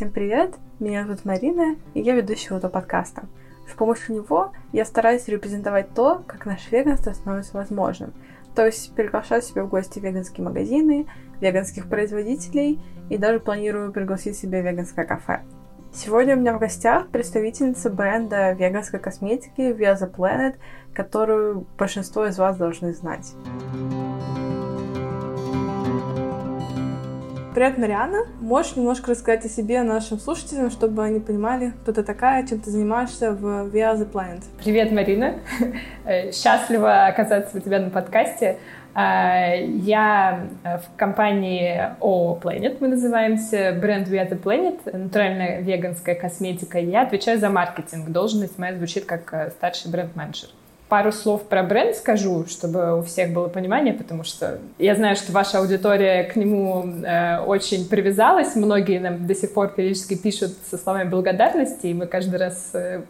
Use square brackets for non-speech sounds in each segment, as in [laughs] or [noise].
Всем привет! Меня зовут Марина, и я ведущая этого подкаста. С помощью него я стараюсь репрезентовать то, как наше веганство становится возможным. То есть приглашаю себя в гости веганские магазины, веганских производителей и даже планирую пригласить себе веганское кафе. Сегодня у меня в гостях представительница бренда веганской косметики Via the Planet, которую большинство из вас должны знать. Привет, Мариана. Можешь немножко рассказать о себе нашим слушателям, чтобы они понимали, кто ты такая, чем ты занимаешься в Via the Planet? Привет, Марина. [laughs] Счастлива оказаться у тебя на подкасте. А, я в компании O Planet, мы называемся, бренд We The Planet, натуральная веганская косметика. Я отвечаю за маркетинг. Должность моя звучит как э, старший бренд-менеджер пару слов про бренд скажу, чтобы у всех было понимание, потому что я знаю, что ваша аудитория к нему э, очень привязалась. Многие нам до сих пор периодически пишут со словами благодарности, и мы каждый раз, э,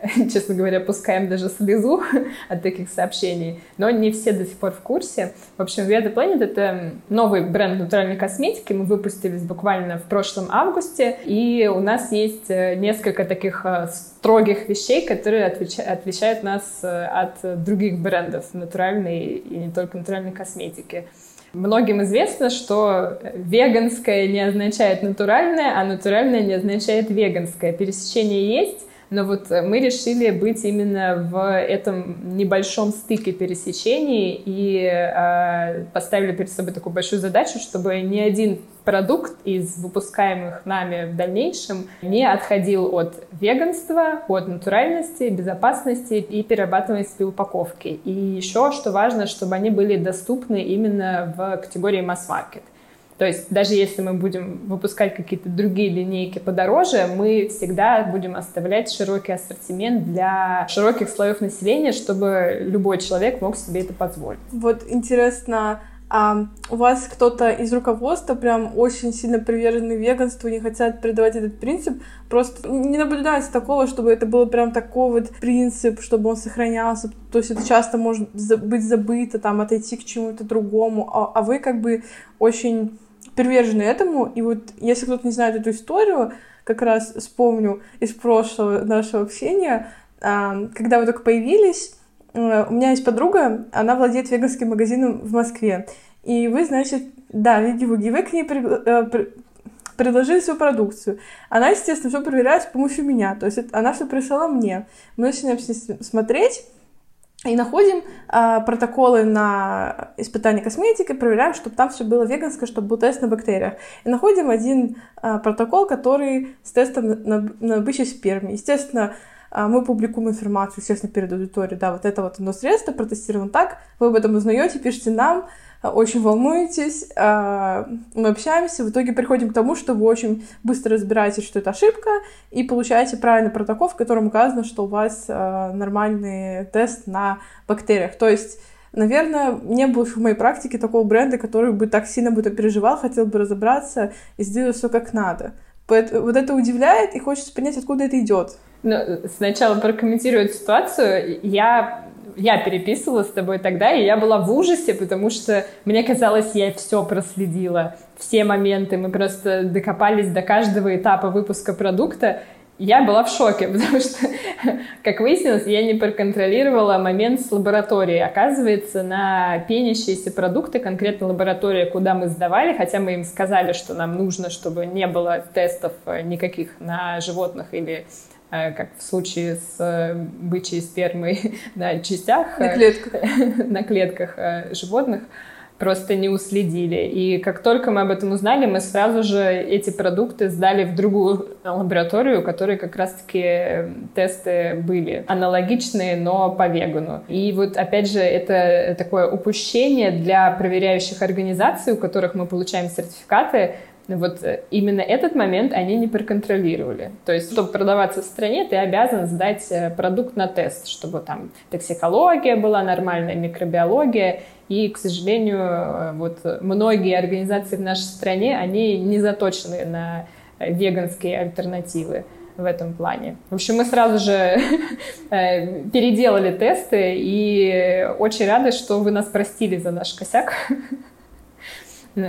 [laughs] честно говоря, пускаем даже слезу [laughs] от таких сообщений. Но не все до сих пор в курсе. В общем, Veda Planet — это новый бренд натуральной косметики. Мы выпустились буквально в прошлом августе, и у нас есть э, несколько таких э, строгих вещей, которые отличают нас э, от других брендов натуральной и не только натуральной косметики. Многим известно, что веганское не означает натуральное, а натуральное не означает веганское. Пересечение есть, но вот мы решили быть именно в этом небольшом стыке пересечений и э, поставили перед собой такую большую задачу, чтобы ни один продукт из выпускаемых нами в дальнейшем не отходил от веганства, от натуральности, безопасности и перерабатываемости упаковки. И еще, что важно, чтобы они были доступны именно в категории масс-маркет. То есть даже если мы будем выпускать какие-то другие линейки подороже, мы всегда будем оставлять широкий ассортимент для широких слоев населения, чтобы любой человек мог себе это позволить. Вот интересно, а у вас кто-то из руководства прям очень сильно привержены веганству, не хотят передавать этот принцип, просто не наблюдается такого, чтобы это был прям такой вот принцип, чтобы он сохранялся, то есть это часто может быть забыто, там, отойти к чему-то другому, а, а вы как бы очень привержены этому, и вот если кто-то не знает эту историю, как раз вспомню из прошлого нашего общения, а, когда вы только появились, Э, у меня есть подруга, она владеет веганским магазином в Москве. И вы, значит, да, Виги-Вуги, вы к ней при, э, при, предложили свою продукцию. Она, естественно, все проверяет с помощью меня. То есть она все прислала мне. Мы начинаем смотреть и находим э, протоколы на испытание косметики, проверяем, чтобы там все было веганское, чтобы был тест на бактериях. И находим один э, протокол, который с тестом на, на, на бычьей сперме. Естественно, а, мы публикуем информацию, естественно, перед аудиторией, да, вот это вот одно средство, протестировано так, вы об этом узнаете, пишите нам, очень волнуетесь, а, мы общаемся, в итоге приходим к тому, что вы очень быстро разбираетесь, что это ошибка, и получаете правильный протокол, в котором указано, что у вас нормальный тест на бактериях. То есть Наверное, не было в моей практике такого бренда, который бы так сильно бы это переживал, хотел бы разобраться и сделать все как надо. Поэтому вот это удивляет, и хочется понять, откуда это идет. Ну, сначала прокомментировать ситуацию. Я я переписывала с тобой тогда, и я была в ужасе, потому что мне казалось, я все проследила, все моменты, мы просто докопались до каждого этапа выпуска продукта. Я была в шоке, [laughs] потому что, как выяснилось, я не проконтролировала момент с лабораторией. Оказывается, на пенящиеся продукты, конкретно лаборатория, куда мы сдавали, хотя мы им сказали, что нам нужно, чтобы не было тестов никаких на животных или Э, как в случае с э, бычьей спермой [laughs] на частях, на клетках, [laughs] на клетках э, животных, просто не уследили. И как только мы об этом узнали, мы сразу же эти продукты сдали в другую лабораторию, у которой как раз-таки тесты были аналогичные, но по вегану. И вот опять же это такое упущение для проверяющих организаций, у которых мы получаем сертификаты, вот э, именно этот момент они не проконтролировали. То есть, чтобы продаваться в стране, ты обязан сдать э, продукт на тест, чтобы там токсикология была нормальная, микробиология. И, к сожалению, э, вот многие организации в нашей стране, они не заточены на веганские альтернативы в этом плане. В общем, мы сразу же [laughs] переделали тесты и очень рады, что вы нас простили за наш косяк. [laughs]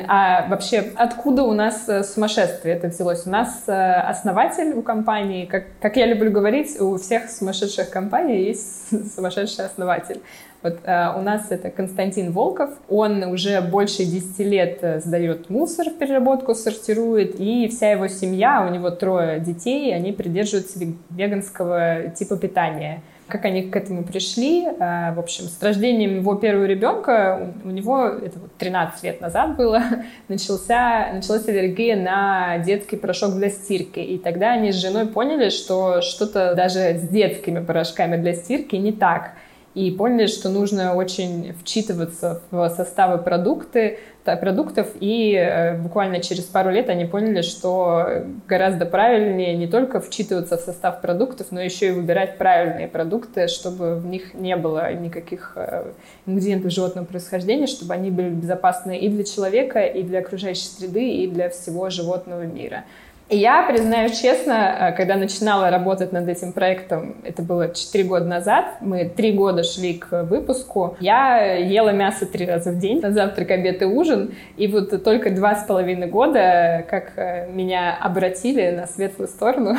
А вообще, откуда у нас э, сумасшествие это взялось? У нас э, основатель у компании, как, как я люблю говорить, у всех сумасшедших компаний есть [laughs] сумасшедший основатель. Вот э, у нас это Константин Волков. Он уже больше 10 лет э, сдает мусор в переработку, сортирует, и вся его семья, у него трое детей, они придерживаются веганского типа питания. Как они к этому пришли? Э, в общем, с рождением его первого ребенка, у него, это вот 13 лет назад было, [laughs] начался, началась аллергия на детский порошок для стирки. И тогда они с женой поняли, что что-то даже с детскими порошками для стирки не так и поняли, что нужно очень вчитываться в составы продукты, продуктов, и э, буквально через пару лет они поняли, что гораздо правильнее не только вчитываться в состав продуктов, но еще и выбирать правильные продукты, чтобы в них не было никаких э, ингредиентов животного происхождения, чтобы они были безопасны и для человека, и для окружающей среды, и для всего животного мира. И я, признаюсь честно, э, когда начинала работать над этим проектом, это было 4 года назад, мы 3 года шли к выпуску, я ела мясо три раза в день, на завтрак, обед и ужин, и вот только два с половиной года, как э, меня обратили на светлую сторону,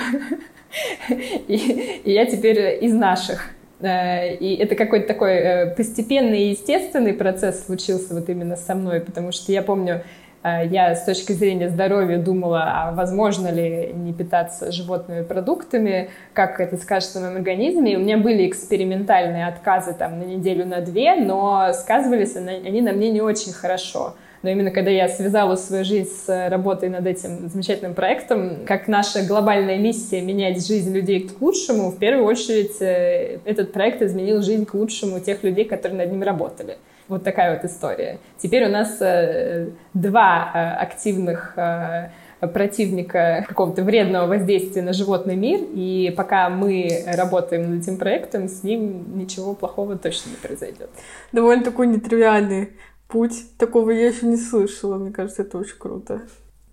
[laughs] и я теперь из наших. Э, и это какой-то такой постепенный и естественный процесс случился вот именно со мной, потому что я помню, Э, я с точки зрения здоровья думала, а возможно ли не питаться животными продуктами, как это скажется на моем организме. И у меня были экспериментальные отказы там на неделю, на две, но сказывались они на мне не очень хорошо. Но именно когда я связала свою жизнь с работой над этим замечательным проектом, как наша глобальная миссия менять жизнь людей к лучшему, в первую очередь э, этот проект изменил жизнь к лучшему тех людей, которые над ним работали. Вот такая вот история. Теперь у нас э, два э, активных э, противника какого-то вредного воздействия на животный мир, и пока мы работаем над этим проектом, с ним ничего плохого точно не произойдет. Довольно такой нетривиальный путь. Такого я еще не слышала. Мне кажется, это очень круто.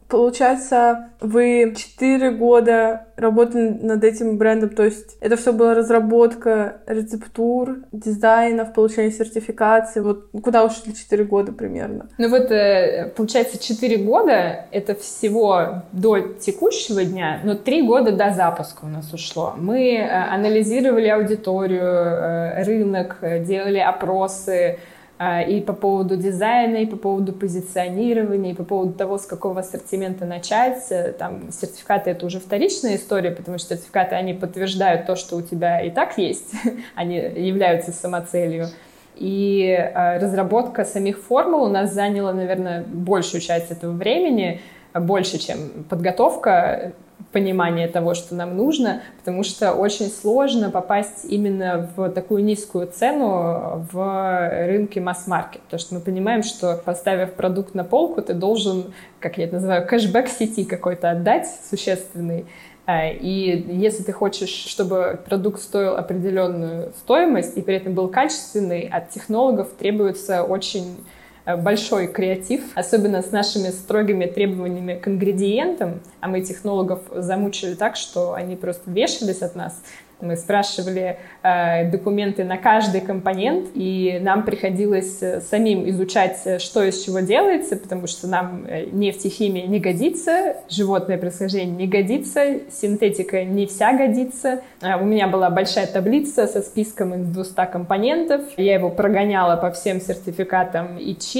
Получается, вы 4 года работали над этим брендом, то есть это все была разработка рецептур, дизайнов, получение сертификации. Вот куда ушли 4 года примерно? Ну вот, э, получается, 4 года — это всего до текущего дня, но 3 года до запуска у нас ушло. Мы э, анализировали аудиторию, э, рынок, делали опросы, и по поводу дизайна, и по поводу позиционирования, и по поводу того, с какого ассортимента начать. Э, там сертификаты — это уже вторичная история, потому что сертификаты, они подтверждают то, что у тебя и так есть, [laughs] они являются самоцелью. И э, разработка самих формул у нас заняла, наверное, большую часть этого времени, больше, чем подготовка понимание того, что нам нужно, потому что очень сложно попасть именно в такую низкую цену в рынке масс-маркет, потому что мы понимаем, что поставив продукт на полку, ты должен, как я это называю, кэшбэк сети какой-то отдать существенный, а, и если ты хочешь, чтобы продукт стоил определенную стоимость и при этом был качественный, от технологов требуется очень большой креатив, особенно с нашими строгими требованиями к ингредиентам, а мы технологов замучили так, что они просто вешались от нас. Мы спрашивали э, документы на каждый компонент, и нам приходилось э, самим изучать, э, что из чего делается, потому что нам нефть и химия не годится, животное происхождение не годится, синтетика не вся годится. А у меня была большая таблица со списком из 200 компонентов. Я его прогоняла по всем сертификатам ИЧ,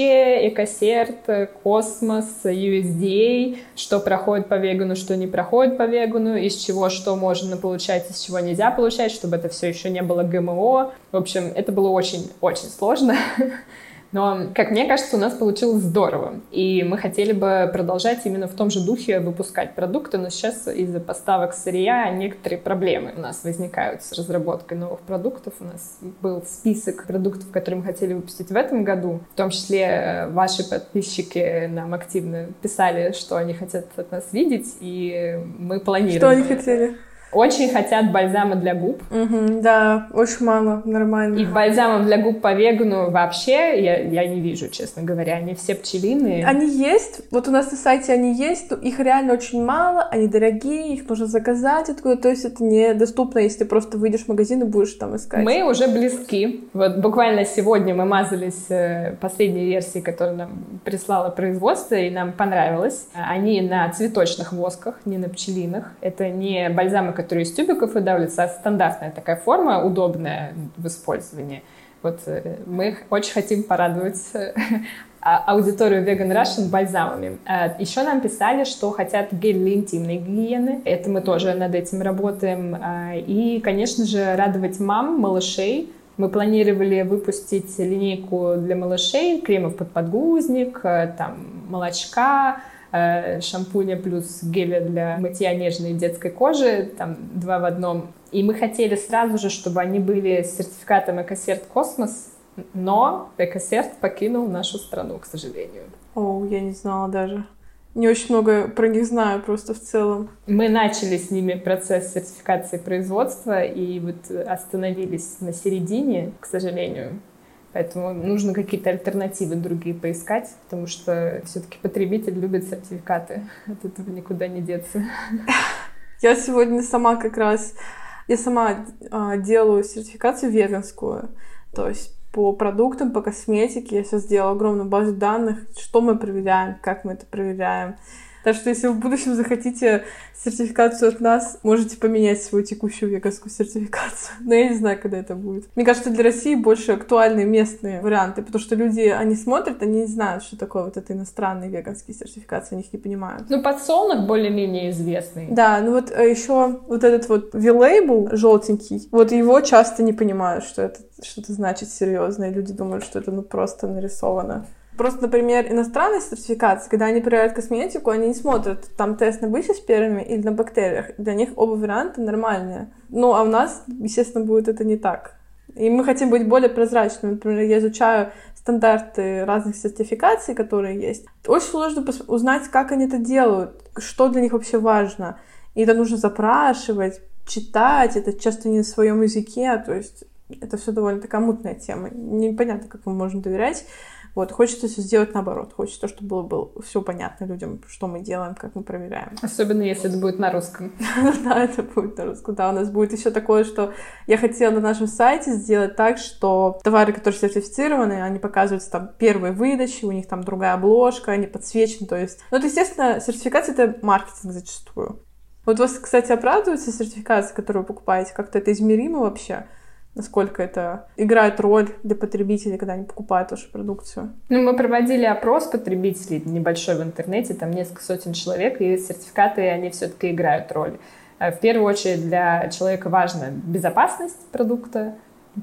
Экосерт, Космос, USDA, что проходит по вегану, что не проходит по вегану, из чего что можно получать, из чего нельзя получать, чтобы это все еще не было ГМО. В общем, это было очень-очень сложно. [laughs] Но, как мне кажется, у нас получилось здорово. И мы хотели бы продолжать именно в том же духе выпускать продукты, но сейчас из-за поставок сырья некоторые проблемы у нас возникают с разработкой новых продуктов. У нас был список продуктов, которые мы хотели выпустить в этом году. В том числе э, ваши подписчики нам активно писали, что они хотят от нас видеть, и мы планируем... Что они хотели? Очень хотят бальзама для губ. Угу, да, очень мало, нормально. И бальзамов для губ по вегану вообще я, я не вижу, честно говоря. Они все пчелиные. Они есть, вот у нас на сайте они есть, но их реально очень мало, они дорогие, их нужно заказать откуда, то есть это недоступно, если ты просто выйдешь в магазин и будешь там искать. Мы уже близки. Вот буквально сегодня мы мазались э, последней версией, которую нам прислало производство, и нам понравилось. Они на цветочных восках, не на пчелиных. Это не бальзамы, которые из тюбиков выдавливаются, а стандартная такая форма, удобная в использовании. Вот э, мы очень хотим порадовать э, а, аудиторию Vegan Russian бальзамами. А, Еще нам писали, что хотят гель для интимной гигиены. Это мы тоже над этим работаем. А, и, конечно же, радовать мам, малышей. Мы планировали выпустить линейку для малышей, кремов под подгузник, э, там, молочка, шампуня плюс геля для мытья нежной детской кожи, там два в одном. И мы хотели сразу же, чтобы они были с сертификатом Экосерт Космос, но Экосерт покинул нашу страну, к сожалению. О, я не знала даже. Не очень много про них знаю просто в целом. Мы начали с ними процесс сертификации производства и вот остановились на середине, к сожалению. Поэтому нужно какие-то альтернативы другие поискать, потому что все-таки потребитель любит сертификаты. От этого никуда не деться. Я сегодня сама как раз, я сама э, делаю сертификацию веганскую. То есть по продуктам, по косметике я сейчас сделала огромную базу данных, что мы проверяем, как мы это проверяем. Так что если вы в будущем захотите сертификацию от нас, можете поменять свою текущую веганскую сертификацию. [laughs] Но я не знаю, когда это будет. Мне кажется, для России больше актуальны местные варианты, потому что люди, они смотрят, они не знают, что такое вот это иностранные веганские сертификации, они их не понимают. Ну, подсолнух более-менее известный. Да, ну вот э, еще вот этот вот V-лейбл желтенький, вот его часто не понимают, что это что-то значит серьезное. Люди думают, что это ну просто нарисовано. Просто, например, иностранные сертификации, когда они проверяют косметику, они не смотрят, там тест на бычьей сперме или на бактериях. Для них оба варианта нормальные. Ну, а у нас, естественно, будет это не так. И мы хотим быть более прозрачными. Например, я изучаю стандарты разных сертификаций, которые есть. Очень сложно узнать, как они это делают, что для них вообще важно. И это нужно запрашивать, читать, это часто не на своем языке, то есть это все довольно такая мутная тема. Непонятно, как мы можем доверять. Вот, хочется все сделать наоборот. Хочется, чтобы было, было все понятно людям, что мы делаем, как мы проверяем. Особенно, если это будет на русском. [laughs] Да, это будет на русском. Да, у нас будет еще такое, что я хотела на нашем сайте сделать так, что товары, которые сертифицированы, они показываются там первые выдачи, у них там другая обложка, они подсвечены, то есть... Ну, это, естественно, сертификация — это маркетинг зачастую. Вот вас, кстати, оправдываются сертификации, которые вы покупаете? Как-то это измеримо вообще? Насколько это играет роль для потребителей, когда они покупают вашу продукцию? Ну, мы проводили опрос потребителей небольшой в интернете, там несколько сотен человек, и сертификаты, они все-таки играют роль. Э, в первую очередь для человека важна безопасность продукта,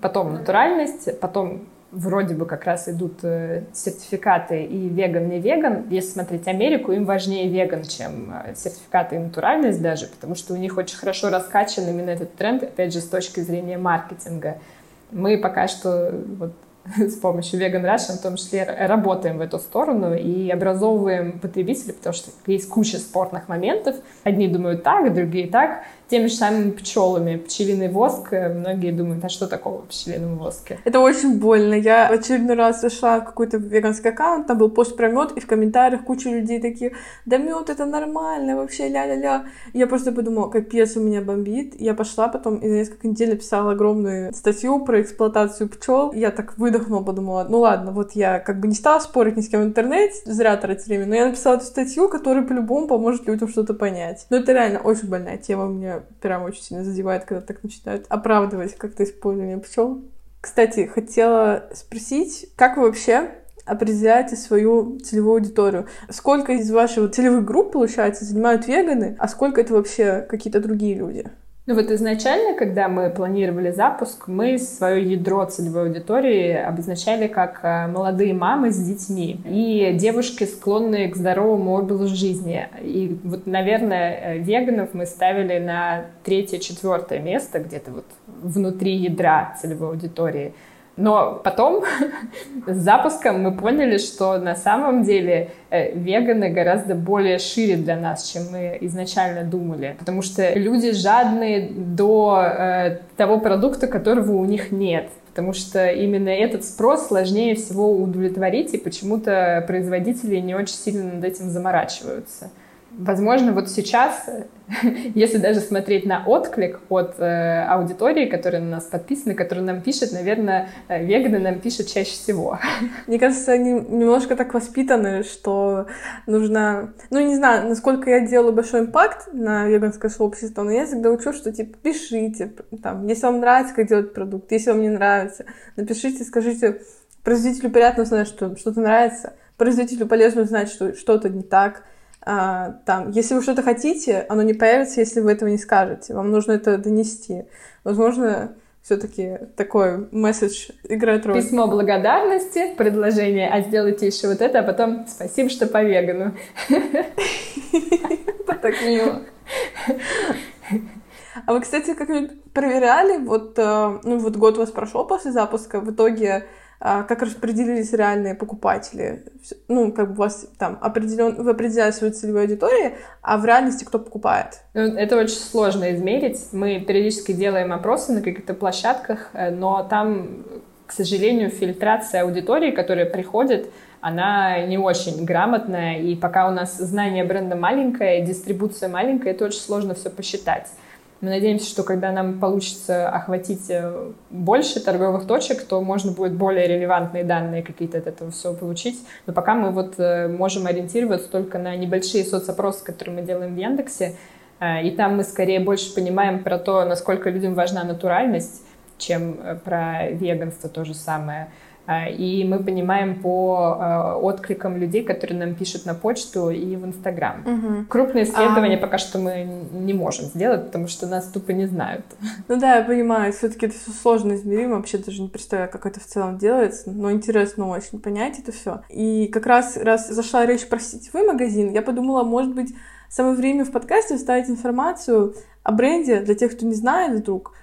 потом натуральность, потом вроде бы как раз идут э, сертификаты и веган, не веган. Если смотреть Америку, им важнее веган, чем э, сертификаты и натуральность даже, потому что у них очень хорошо раскачан именно этот тренд, опять же, с точки зрения маркетинга. Мы пока что вот [laughs] с помощью Vegan Russian в том числе работаем в эту сторону и образовываем потребителей, потому что есть куча спорных моментов. Одни думают так, другие так теми же самыми пчелами. Пчелиный воск, э, многие думают, а что такого в пчелином воске? Это очень больно. Я в очередной раз зашла в какой-то веганский аккаунт, там был пост про мед, и в комментариях куча людей такие, да мед это нормально, вообще ля-ля-ля. Я просто подумала, капец, у меня бомбит. Я пошла потом и за несколько недель написала огромную статью про эксплуатацию пчел. Я так выдохнула, подумала, ну ладно, вот я как бы не стала спорить ни с кем в интернете, зря тратить время, но я написала эту статью, которая по-любому поможет людям что-то понять. Но это реально очень больная тема, мне прям очень сильно задевает, когда так начинают оправдывать как-то использование пчел. Кстати, хотела спросить, как вы вообще определяете свою целевую аудиторию. Сколько из вашей целевых групп, получается, занимают веганы, а сколько это вообще какие-то другие люди? Ну вот изначально, когда мы планировали запуск, мы свое ядро целевой аудитории обозначали как э, молодые мамы с детьми и девушки, склонные к здоровому образу жизни. И вот, наверное, э, веганов мы ставили на третье-четвертое место, где-то вот внутри ядра целевой аудитории. Но потом [laughs] с запуском мы поняли, что на самом деле э, веганы гораздо более шире для нас, чем мы изначально думали. Потому что люди жадные до э, того продукта, которого у них нет. Потому что именно этот спрос сложнее всего удовлетворить, и почему-то производители не очень сильно над этим заморачиваются. Возможно, вот сейчас, [laughs] если даже смотреть на отклик от э, аудитории, которая на нас подписаны, которая нам пишет, наверное, э, веганы нам пишут чаще всего. [laughs] Мне кажется, они немножко так воспитаны, что нужно... Ну, не знаю, насколько я делаю большой импакт на веганское сообщество, но я всегда учу, что, типа, пишите, там, если вам нравится, как делать продукт, если вам не нравится, напишите, скажите, производителю приятно знать, что что-то нравится, производителю полезно знать, что что-то не так, а, там, если вы что-то хотите, оно не появится, если вы этого не скажете. Вам нужно это донести. Возможно, все-таки такой месседж играет роль. Письмо благодарности, предложение, а сделайте еще вот это, а потом спасибо, что по вегану. [laughs] Так мило. А вы, кстати, как-нибудь проверяли, вот, э, ну, вот год у вас прошел после запуска, в итоге как распределились реальные покупатели. Ну, как бы у вас там определен... вы определяете свою целевую аудиторию, а в реальности кто покупает? Ну, это очень сложно измерить. Мы периодически делаем опросы на каких-то площадках, э, но там, к сожалению, фильтрация аудитории, которая приходит, она не очень грамотная, и пока у нас знание бренда маленькое, дистрибуция маленькая, это очень сложно все посчитать. Мы надеемся, что когда нам получится охватить э, больше торговых точек, то можно будет более релевантные данные какие-то от этого всего получить. Но пока мы вот э, можем ориентироваться только на небольшие соцопросы, которые мы делаем в Яндексе, э, и там мы скорее больше понимаем про то, насколько людям важна натуральность, чем про веганство то же самое. А, и мы понимаем по а, откликам людей, которые нам пишут на почту и в Инстаграм. Угу. Крупные исследования а... пока что мы не можем сделать, потому что нас тупо не знают. Ну да, я понимаю. Все-таки это все сложно измеримо. Вообще даже не представляю, как это в целом делается. Но интересно очень понять это все. И как раз, раз зашла речь про сетевой магазин, я подумала, может быть, самое время в подкасте вставить информацию о бренде для тех, кто не знает вдруг,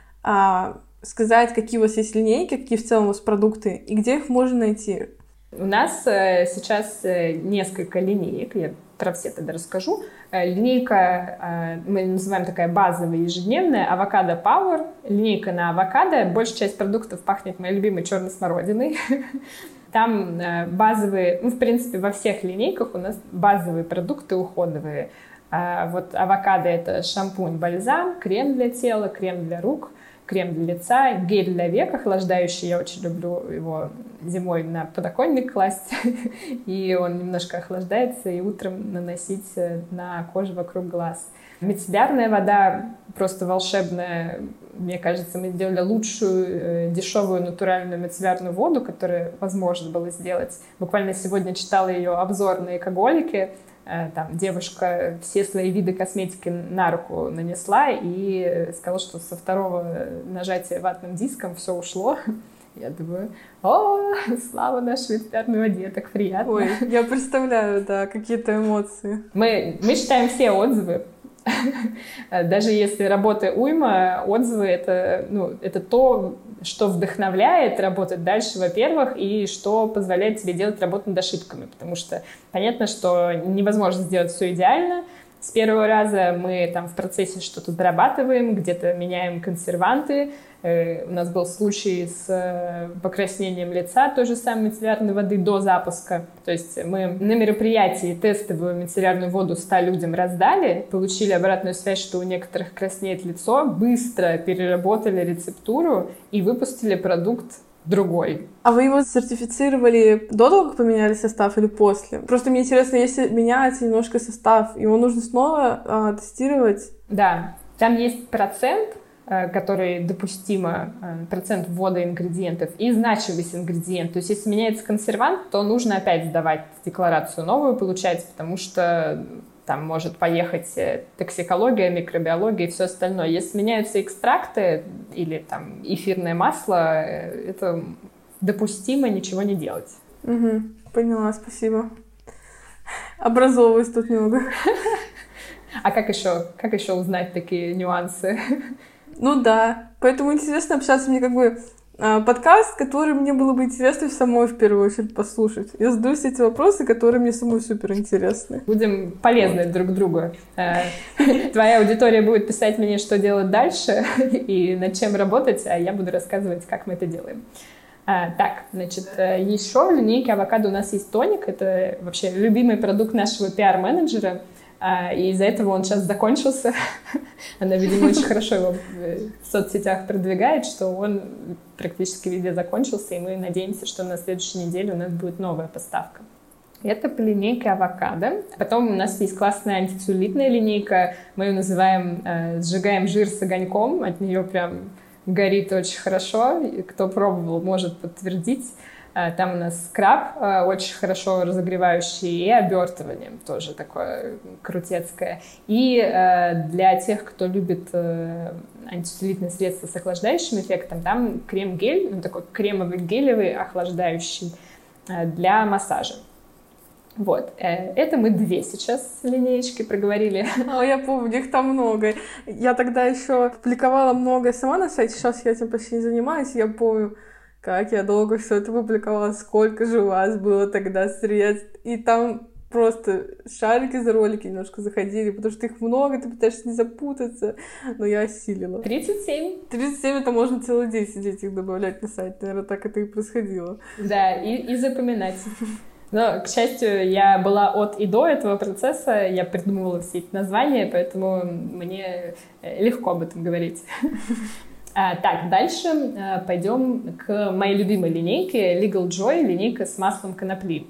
сказать, какие у вас есть линейки, какие в целом у вас продукты, и где их можно найти? У нас э, сейчас э, несколько линеек, я про все тогда расскажу. Э, линейка, мы называем такая базовая ежедневная, авокадо Power. Линейка на авокадо. Большая часть продуктов пахнет моей любимой черной смородиной. [laughs] Там базовые, ну, в принципе, во всех линейках у нас базовые продукты уходовые. Вот авокадо — это шампунь, бальзам, крем для тела, крем для рук — крем для лица, гель для век охлаждающий. Я очень люблю его зимой на подоконник класть, [laughs] и он немножко охлаждается, и утром наносить э, на кожу вокруг глаз. Мицеллярная вода просто волшебная. Мне кажется, мы сделали лучшую э, дешевую натуральную мицеллярную воду, которую возможно было сделать. Буквально сегодня читала ее обзор на экоголике. Э, там девушка все свои виды косметики на руку нанесла и сказала, что со второго нажатия ватным диском все ушло. Я думаю, о, слава нашей ветеринарной воде, так приятно. Ой, я представляю, да, какие-то эмоции. Мы, мы читаем все отзывы, [laughs] даже если работы уйма, отзывы это, ну, это то, что вдохновляет работать дальше, во-первых, и что позволяет тебе делать работу над ошибками. Потому что понятно, что невозможно сделать все идеально, с первого раза мы там в процессе что-то дорабатываем, где-то меняем консерванты. Э, у нас был случай с э, покраснением лица той же самой мицеллярной воды до запуска. То есть мы на мероприятии тестовую мицеллярную воду 100 людям раздали, получили обратную связь, что у некоторых краснеет лицо, быстро переработали рецептуру и выпустили продукт другой. А вы его сертифицировали до того, как поменяли состав или после? Просто мне интересно, если меняется немножко состав, его нужно снова а, тестировать? Да, там есть процент, э, который допустимо, э, процент ввода ингредиентов и значимость ингредиентов. То есть если меняется консервант, то нужно опять сдавать декларацию новую, получается, потому что там может поехать э, токсикология, микробиология и все остальное. Если меняются экстракты или там эфирное масло, э, это допустимо ничего не делать. Угу, поняла, спасибо. Образовываюсь тут немного. [laughs] А как еще, как еще узнать такие нюансы? Ну да, поэтому интересно общаться мне как бы подкаст, который мне было бы интересно самой в первую очередь послушать. Я задаю все эти вопросы, которые мне самой супер интересны. Будем полезны друг другу. Э, [laughs] твоя аудитория будет писать мне, что делать дальше [laughs] и над чем работать, а я буду рассказывать, как мы это делаем. А, так, значит, э, еще в линейке авокадо у нас есть тоник. Это вообще любимый продукт нашего пиар-менеджера. А, и из-за этого он сейчас закончился. [laughs] Она, видимо, очень хорошо его в соцсетях продвигает, что он практически везде закончился, и мы надеемся, что на следующей неделе у нас будет новая поставка. Это по линейке авокадо. Потом у нас есть классная антицеллюлитная линейка. Мы ее называем э, «Сжигаем жир с огоньком». От нее прям горит очень хорошо. И кто пробовал, может подтвердить. Э, там у нас скраб э, очень хорошо разогревающий и обертывание тоже такое крутецкое. И э, для тех, кто любит антицеллюлитные средства с охлаждающим эффектом, там крем-гель, ну, такой кремовый гелевый охлаждающий для массажа. Вот, это мы две сейчас линеечки проговорили. [laughs] А, я помню, их там много. Я тогда еще публиковала много сама на сайте, сейчас я этим почти не занимаюсь, я помню, как я долго все это публиковала, сколько же у вас было тогда средств. И там просто шарики за ролики немножко заходили, потому что их много, ты пытаешься не запутаться, но я осилила. 37. 37 это можно целый день сидеть их добавлять на сайт, наверное, так это и происходило. Да, и, и запоминать. Но, к счастью, я была от и до этого процесса, я придумывала все эти названия, поэтому мне легко об этом говорить. А, так, дальше а, пойдем к моей любимой линейке Legal Joy, линейка с маслом конопли.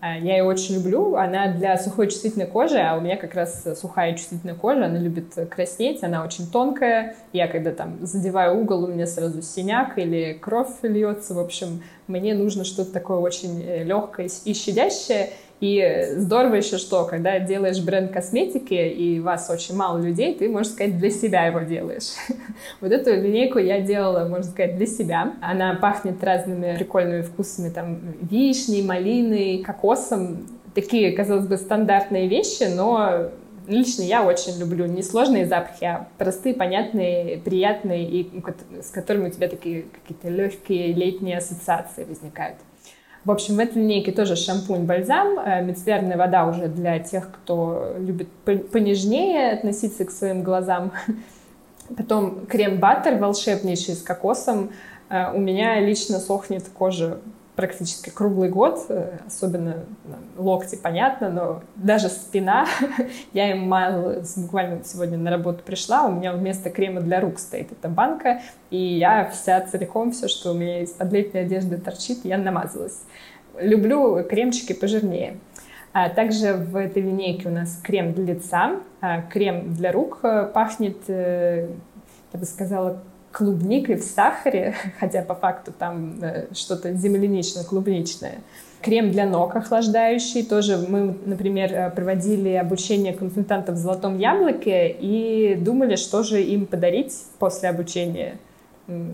А, я ее очень люблю, она для сухой чувствительной кожи, а у меня как раз сухая чувствительная кожа, она любит краснеть, она очень тонкая. Я когда там задеваю угол, у меня сразу синяк или кровь льется. В общем, мне нужно что-то такое очень э, легкое и щадящее. И здорово еще что, когда делаешь бренд косметики, и вас очень мало людей, ты, можно сказать, для себя его делаешь. [laughs] Вот эту линейку я делала, можно сказать, для себя. Она пахнет разными прикольными вкусами, там, вишней, малиной, кокосом. Такие, казалось бы, стандартные вещи, но лично я очень люблю несложные запахи, а простые, понятные, приятные, и с которыми у тебя такие какие-то легкие летние ассоциации возникают. В общем, в этой линейке тоже шампунь-бальзам, э, мицеллярная вода уже для тех, кто любит понежнее относиться к своим глазам. [laughs] Потом крем-баттер волшебнейший с кокосом. Э, у меня лично сохнет кожа практически круглый год, э, особенно локти, понятно, но даже спина, [laughs] я им мазала, буквально сегодня на работу пришла, у меня вместо крема для рук стоит эта банка, и я вся целиком, все, что у меня из-под летней одежды торчит, я намазалась. Люблю кремчики пожирнее. А также в этой линейке у нас крем для лица, а крем для рук э, пахнет, э, я бы сказала, клубникой в сахаре, [laughs] хотя по факту там э, что-то землянично-клубничное. Крем для ног охлаждающий. Тоже мы, например, э, проводили обучение консультантов в «Золотом яблоке» и думали, что же им подарить после обучения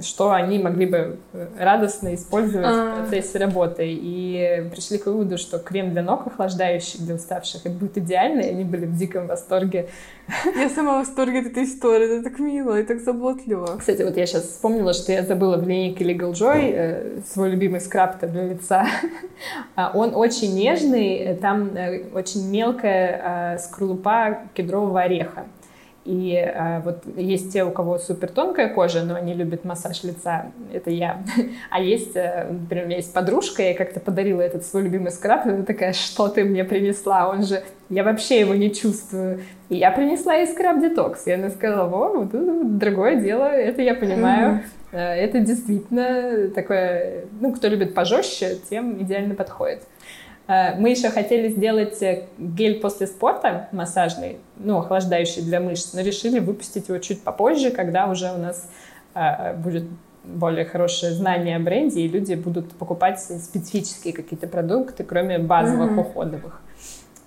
что они могли бы э, радостно использовать а. в процессе работы. И пришли к выводу, что крем для ног охлаждающий для уставших, это будет идеально, и они были в диком восторге. Я сама в восторге от этой истории, это так мило и так заботливо. Кстати, вот я сейчас вспомнила, что я забыла в линейке Legal Joy э, свой любимый скраб для лица. [laughs] А он очень нежный, там э, очень мелкая скорлупа кедрового ореха. И э, вот есть те, у кого супер тонкая кожа, но они любят массаж лица, это я. [laughs] А есть, э, например, у меня есть подружка, я как-то подарила этот свой любимый скраб, и она такая, что ты мне принесла? Он же, я вообще его не чувствую. И я принесла ей скраб-детокс. И она сказала, о, вот это другое дело, это я понимаю. Mm-hmm. Это действительно такое, ну, кто любит пожестче, тем идеально подходит. Э, мы еще хотели сделать э, гель после спорта массажный, ну, охлаждающий для мышц, но решили выпустить его чуть попозже, когда уже у нас э, будет более хорошее знание о бренде, и люди будут покупать специфические какие-то продукты, кроме базовых mm-hmm. уходовых.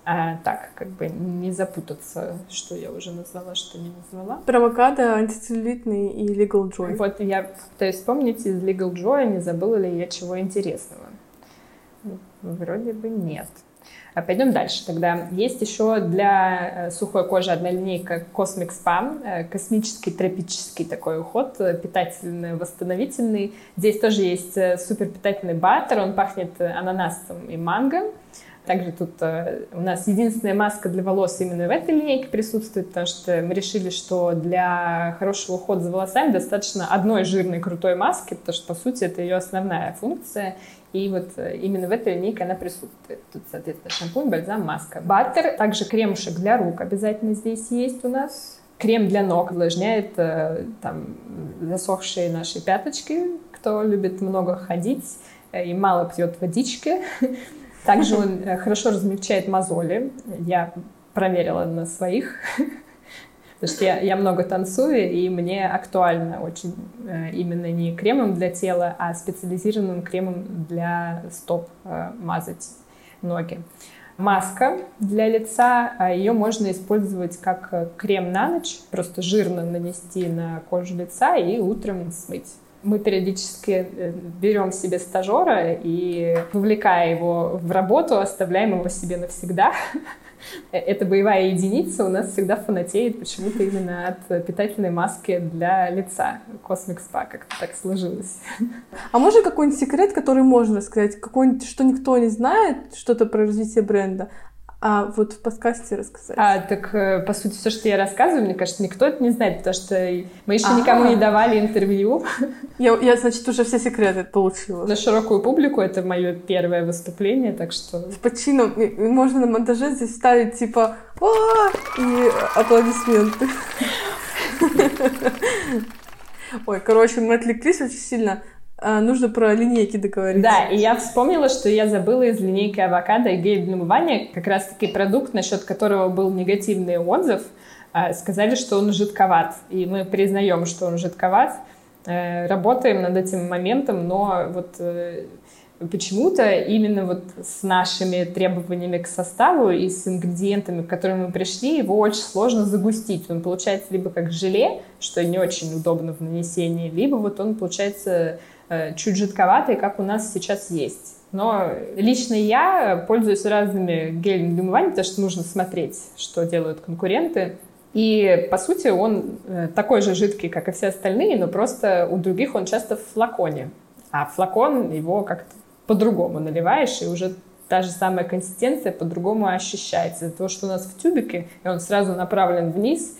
А, так, как бы не запутаться, что я уже назвала, что не назвала. Провокадо, антицеллюлитный и Legal Joy. Вот я пытаюсь вспомнить из Legal Joy, не забыла ли я чего интересного. Вроде бы нет. А пойдем дальше тогда. Есть еще для сухой кожи одна линейка Cosmic Spa, космический тропический такой уход, питательный, восстановительный. Здесь тоже есть супер питательный баттер, он пахнет ананасом и манго. Также тут э, у нас единственная маска для волос именно в этой линейке присутствует, потому что мы решили, что для хорошего ухода за волосами достаточно одной жирной крутой маски, потому что, по сути, это ее основная функция. И вот э, именно в этой линейке она присутствует. Тут, соответственно, шампунь, бальзам, маска. Баттер, также кремушек для рук обязательно здесь есть у нас. Крем для ног увлажняет э, там, засохшие наши пяточки, кто любит много ходить и мало пьет водички. [laughs] Также он э, хорошо размягчает мозоли. Я проверила на своих. Потому что я, я много танцую, и мне актуально очень э, именно не кремом для тела, а специализированным кремом для стоп э, мазать ноги. Маска для лица, а ее можно использовать как крем на ночь, просто жирно нанести на кожу лица и утром смыть мы периодически э, берем себе стажера и, вовлекая его в работу, оставляем его себе навсегда. Э, эта боевая единица у нас всегда фанатеет почему-то именно от питательной маски для лица. Cosmic Spa как-то так сложилось. А может какой-нибудь секрет, который можно рассказать? Какой-нибудь, что никто не знает, что-то про развитие бренда, а вот в подкасте рассказать? А, так, э, по сути, все, что я рассказываю, мне кажется, никто это не знает, потому что мы еще А-а-а. никому не давали интервью. [laughs] Я, я, значит, уже все секреты получила. На широкую публику это мое первое выступление, так что... С почином. Можно на монтаже здесь вставить, типа, о и аплодисменты. [laughs] Ой, короче, мы отвлеклись очень сильно а, нужно про линейки договориться. Да, и я вспомнила, что я забыла из линейки авокадо и гель для умывания как раз-таки продукт, насчет которого был негативный отзыв. А, сказали, что он жидковат, и мы признаем, что он жидковат. Э, работаем над этим моментом, но вот э, почему-то именно вот с нашими требованиями к составу и с ингредиентами, к которым мы пришли, его очень сложно загустить. Он получается либо как желе, что не очень удобно в нанесении, либо вот он получается чуть жидковатый, как у нас сейчас есть. Но лично я пользуюсь разными гелями для умывания, потому что нужно смотреть, что делают конкуренты. И, по сути, он э, такой же жидкий, как и все остальные, но просто у других он часто в флаконе. А флакон его как-то по-другому наливаешь, и уже та же самая консистенция по-другому ощущается. То, что у нас в тюбике, и он сразу направлен вниз,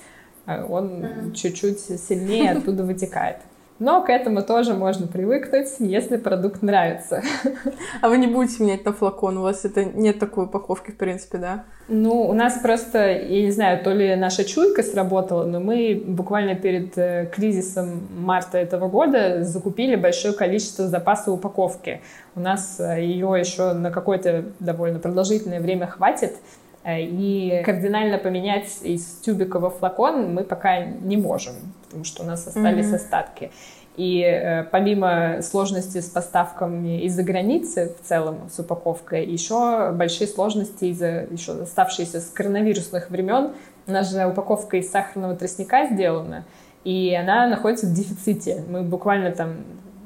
э, он чуть-чуть сильнее оттуда вытекает. Но к этому тоже можно привыкнуть, если продукт нравится. [laughs] А вы не будете менять на флакон? У вас это нет такой упаковки, в принципе, да? Ну, у нас просто, я не знаю, то ли наша чуйка сработала, но мы буквально перед э, кризисом марта этого года закупили большое количество запаса упаковки. У нас э, ее еще на какое-то довольно продолжительное время хватит. Э, и кардинально поменять из тюбика во флакон мы пока не можем, потому что у нас остались mm-hmm. остатки. И э, помимо сложности с поставками из-за границы в целом с упаковкой, еще большие сложности из-за еще оставшиеся с коронавирусных времен. У нас же упаковка из сахарного тростника сделана, и она находится в дефиците. Мы буквально там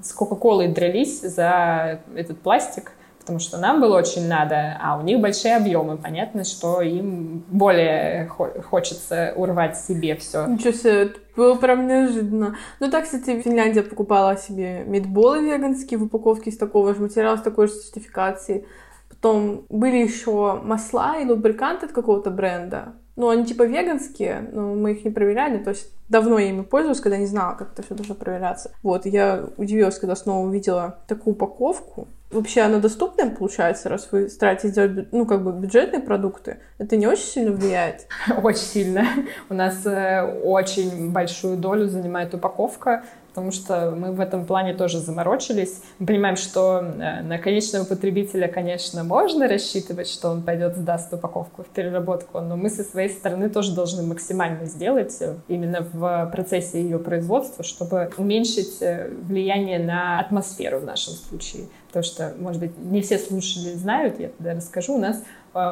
с Кока-Колой дрались за этот пластик, потому что нам было очень надо, а у них большие объемы. Понятно, что им более хочется урвать себе все. Ничего себе, это было прям неожиданно. Ну так, кстати, Финляндия покупала себе мидболы веганские в упаковке из такого же материала, с такой же сертификацией. Потом были еще масла и лубриканты от какого-то бренда. Ну, они типа веганские, но мы их не проверяли. То есть давно я ими пользовалась, когда не знала, как это все должно проверяться. Вот, я удивилась, когда снова увидела такую упаковку. Вообще она доступная, получается, раз вы стараетесь делать, ну, как бы бюджетные продукты? Это не очень сильно влияет? [laughs] Очень сильно. У нас э, очень большую долю занимает упаковка потому что мы в этом плане тоже заморочились. Мы понимаем, что э, на конечного потребителя, конечно, можно рассчитывать, что он пойдет, сдаст упаковку в переработку, но мы со своей стороны тоже должны максимально сделать э, именно в процессе ее производства, чтобы уменьшить э, влияние на атмосферу в нашем случае. Потому что, может быть, не все слушатели знают, я тогда расскажу, у нас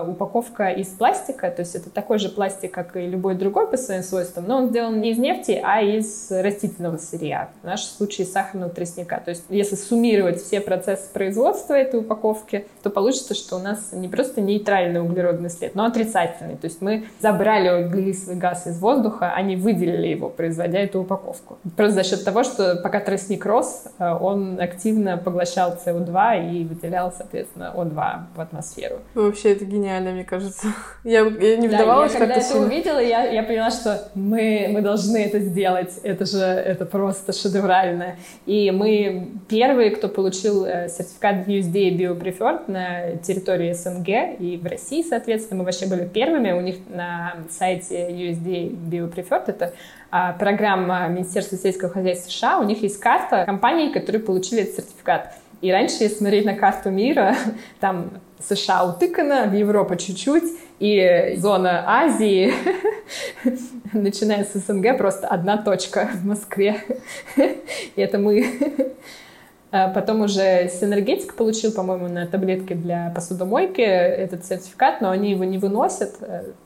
упаковка из пластика, то есть это такой же пластик, как и любой другой по своим свойствам, но он сделан не из нефти, а из растительного сырья, в нашем случае сахарного тростника. То есть если суммировать все процессы производства этой упаковки, то получится, что у нас не просто нейтральный углеродный след, но отрицательный. То есть мы забрали углекислый газ из воздуха, а не выделили его, производя эту упаковку. Просто за счет того, что пока тростник рос, э, он активно поглощал СО2 и выделял, соответственно, О2 в атмосферу. Вообще это гениально, мне кажется. [laughs] Я, я не вдавалась да, я, когда это сильно. увидела, я, я поняла, что мы, мы должны это сделать. Это же это просто шедеврально. И мы первые, кто получил э, сертификат USDA BioPreferred на территории СНГ и в России, соответственно. Мы вообще были первыми. У них на сайте USDA BioPreferred это а, программа Министерства сельского хозяйства США, у них есть карта компаний, которые получили этот сертификат. И раньше, если смотреть на карту мира, [laughs] там США утыкано, Европа чуть-чуть, и зона Азии, [laughs] начиная с СНГ, просто одна точка в Москве. [laughs] И это мы. А потом уже Синергетик получил, по-моему, на таблетке для посудомойки этот сертификат, но они его не выносят.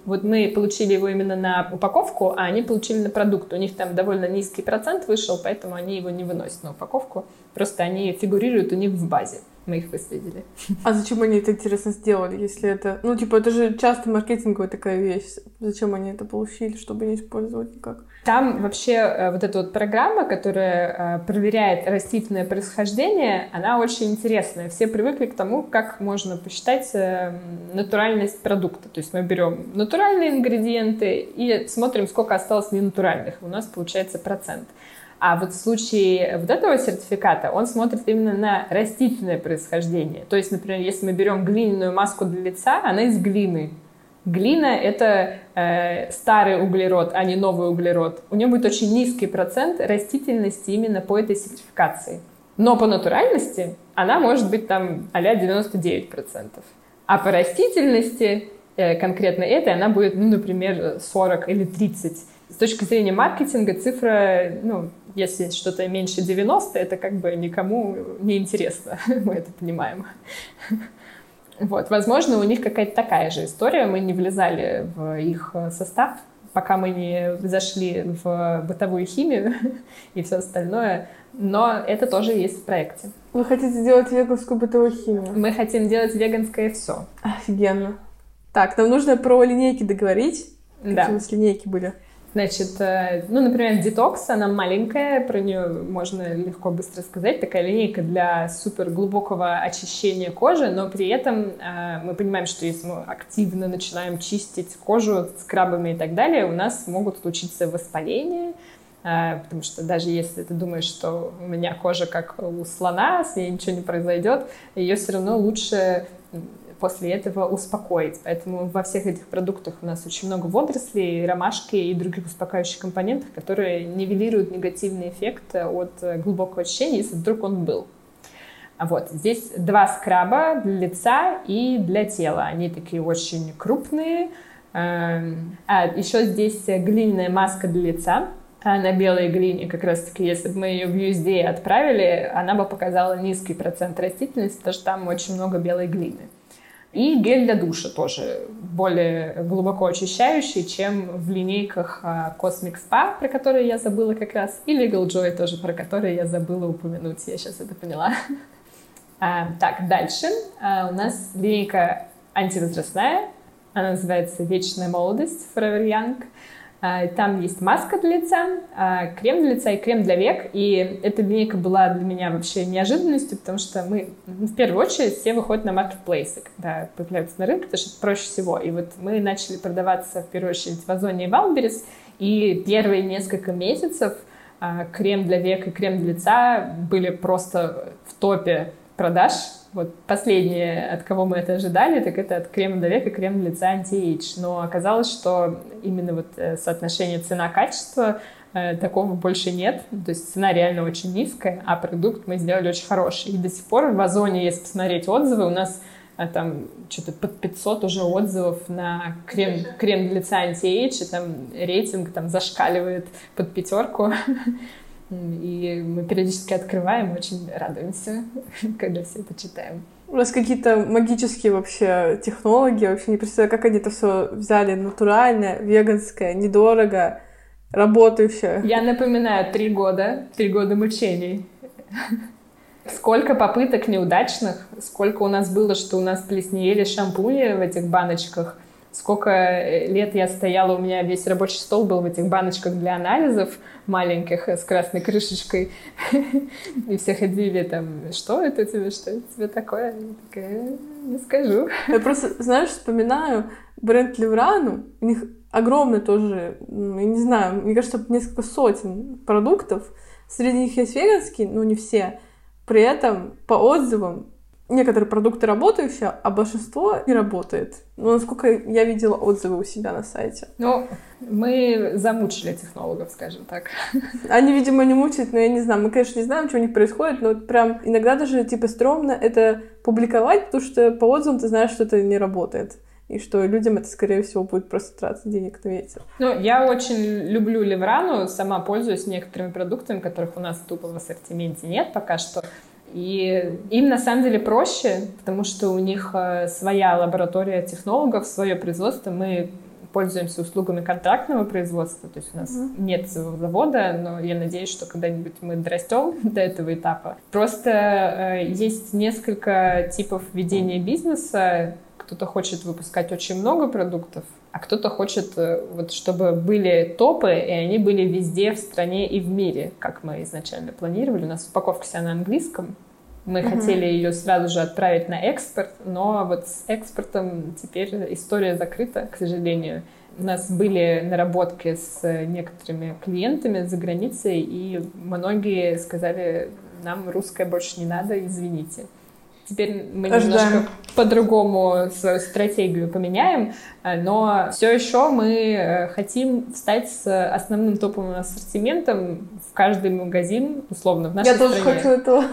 Вот мы получили его именно на упаковку, а они получили на продукт. У них там довольно низкий процент вышел, поэтому они его не выносят на упаковку. Просто они фигурируют у них в базе мы их выследили. А зачем они это, интересно, сделали, если это... Ну, типа, это же часто маркетинговая такая вещь. Зачем они это получили, чтобы не использовать никак? Там вообще э, вот эта вот программа, которая э, проверяет растительное происхождение, она очень интересная. Все привыкли к тому, как можно посчитать э, натуральность продукта. То есть мы берем натуральные ингредиенты и смотрим, сколько осталось ненатуральных. У нас получается процент. А вот в случае вот этого сертификата он смотрит именно на растительное происхождение. То есть, например, если мы берем глиняную маску для лица, она из глины. Глина — это э, старый углерод, а не новый углерод. У нее будет очень низкий процент растительности именно по этой сертификации. Но по натуральности она может быть там а-ля 99%. А по растительности э, конкретно этой она будет, ну, например, 40 или 30. С точки зрения маркетинга цифра, ну, если что-то меньше 90, это как бы никому не интересно, [laughs] мы это понимаем. Вот, возможно, у них какая-то такая же история, мы не влезали в их состав, пока мы не зашли в бытовую химию [laughs] и все остальное, но это тоже есть в проекте. Вы хотите сделать веганскую бытовую химию? Мы хотим делать веганское все. Офигенно. Так, нам нужно про линейки договорить. Да. Какие у нас линейки были? Значит, э, ну, например, детокс, она маленькая, про нее можно легко быстро сказать, такая линейка для супер глубокого очищения кожи, но при этом э, мы понимаем, что если мы активно начинаем чистить кожу скрабами и так далее, у нас могут случиться воспаления, э, потому что даже если ты думаешь, что у меня кожа как у слона, с ней ничего не произойдет, ее все равно лучше после этого успокоить. Поэтому во всех этих продуктах у нас очень много водорослей, ромашки и других успокаивающих компонентов, которые нивелируют негативный эффект от глубокого очищения, если вдруг он был. Вот здесь два скраба для лица и для тела. Они такие очень крупные. Эм, а еще здесь глиняная маска для лица. А на белой глине, как раз таки, если бы мы ее в USDA отправили, она бы показала низкий процент растительности, потому что там очень много белой глины. И гель для душа тоже более глубоко очищающий, чем в линейках а, Cosmic Spa, про которые я забыла как раз, и Legal Joy тоже, про которые я забыла упомянуть. Я сейчас это поняла. А, так, дальше а, у нас линейка антивозрастная. Она называется «Вечная молодость» Forever Young. А, там есть маска для лица, а, крем для лица и крем для век. И эта линейка была для меня вообще неожиданностью, потому что мы, ну, в первую очередь, все выходят на маркетплейсы, когда появляются на рынке, потому что это проще всего. И вот мы начали продаваться, в первую очередь, в Озоне и Wildberries, и первые несколько месяцев а, крем для век и крем для лица были просто в топе продаж, вот последнее, от кого мы это ожидали, так это от крема для века, крем для лица anti-age. Но оказалось, что именно вот э, соотношение цена-качество э, такого больше нет. То есть цена реально очень низкая, а продукт мы сделали очень хороший. И до сих пор в Озоне, если посмотреть отзывы, у нас э, там что-то под 500 уже отзывов на крем, крем для лица anti-age, и там рейтинг там зашкаливает под пятерку. [laughs] И мы периодически открываем, очень радуемся, [laughs] когда все это читаем. У нас какие-то магические вообще технологии, вообще не представляю, как они это все взяли натуральное, веганское, недорого, работающее. Я напоминаю, три года, три года мучений. Сколько попыток неудачных, сколько у нас было, что у нас плесневели шампуни в этих баночках, сколько э, лет я стояла, у меня весь рабочий стол был в этих баночках для анализов маленьких с красной крышечкой. [laughs] И все ходили там, что это тебе, что это тебе такое? Я такая, не скажу. Я просто, знаешь, вспоминаю бренд Леврану, у них огромный тоже, я не знаю, мне кажется, несколько сотен продуктов. Среди них есть веганские, но не все. При этом по отзывам некоторые продукты работающие, а большинство не работает. Ну, насколько я видела отзывы у себя на сайте. Ну, мы замучили технологов, скажем так. [laughs] Они, видимо, не мучают, но я не знаю. Мы, конечно, не знаем, что у них происходит, но вот прям иногда даже, типа, стрёмно это публиковать, потому что по отзывам ты знаешь, что это не работает. И что людям это, скорее всего, будет просто тратить денег на ветер. Ну, я очень люблю Леврану, сама пользуюсь некоторыми продуктами, которых у нас тупо в ассортименте нет пока что. И им на самом деле проще, потому что у них э, своя лаборатория технологов, свое производство. Мы пользуемся услугами контрактного производства, то есть у нас mm-hmm. нет своего завода, но я надеюсь, что когда-нибудь мы дорастем [laughs] до этого этапа. Просто э, есть несколько типов ведения бизнеса. Кто-то хочет выпускать очень много продуктов, а кто-то хочет, э, вот, чтобы были топы, и они были везде в стране и в мире, как мы изначально планировали. У нас упаковка вся на английском. Мы uh-huh. хотели ее сразу же отправить на экспорт, но вот с экспортом теперь история закрыта, к сожалению. У нас были наработки с некоторыми клиентами за границей, и многие сказали, нам русское больше не надо, извините. Теперь мы Ожидаем. немножко по-другому свою стратегию поменяем, э, но все еще мы э, хотим стать с основным топовым ассортиментом в каждый магазин, условно, в нашей Я стране. Я тоже хочу этого.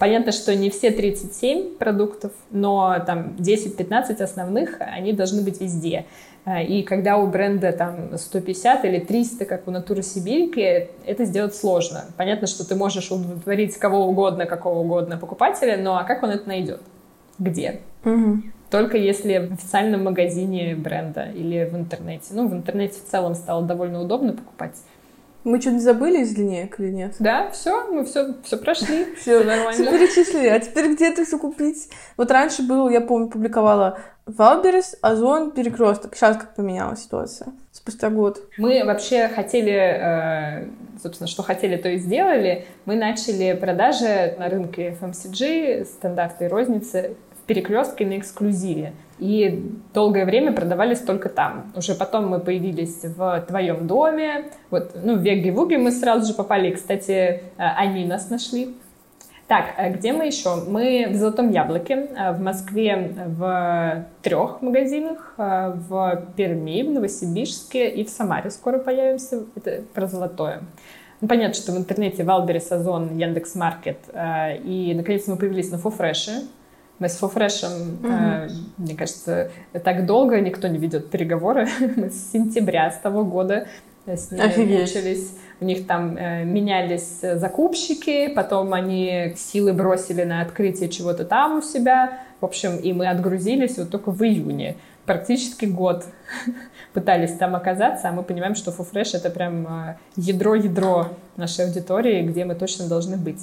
Понятно, что не все 37 продуктов, но там 10-15 основных, они должны быть везде. А, и когда у бренда там 150 или 300, как у Натуры Сибирки, это сделать сложно. Понятно, что ты можешь удовлетворить кого угодно, какого угодно покупателя, но а как он это найдет? Где? Угу. Только если в официальном магазине бренда или в интернете. Ну, в интернете в целом стало довольно удобно покупать. Мы что-то забыли из линеек или нет? Да, все, мы все, все прошли. [laughs] Все нормально. Все перечислили. А теперь где это все купить? Вот раньше был, я помню, публиковала Wildberries, Озон, Перекресток. Сейчас как поменялась ситуация спустя год? Мы вообще хотели, э, собственно, что хотели, то и сделали. Мы начали продажи на рынке FMCG, стандартной розницы в перекрестке на эксклюзиве. И долгое время продавались только там. Уже потом мы появились в твоем доме. Вот, ну, в Веги-Вуги мы сразу же попали. Кстати, э, они нас нашли так, э, где мы еще? Мы в Золотом Яблоке, э, в Москве в трех магазинах, в Перми, в Новосибирске и в Самаре скоро появимся. Это про золотое. Ну, понятно, что в интернете Валбери, Сазон, Яндекс.Маркет. И, наконец, мы появились на Фуфреше. Мы с Фуфрешем, mm-hmm. мне кажется, так долго никто не ведет переговоры. [laughs] Мы с сентября с того года с ними Офигеть. мучились. У них там э, менялись закупщики, потом они силы бросили на открытие чего-то там у себя. В общем, и мы отгрузились вот только в июне. Практически год [laughs] пытались там оказаться, а мы понимаем, что Фуфреш — это прям э, ядро-ядро нашей аудитории, где мы точно должны быть.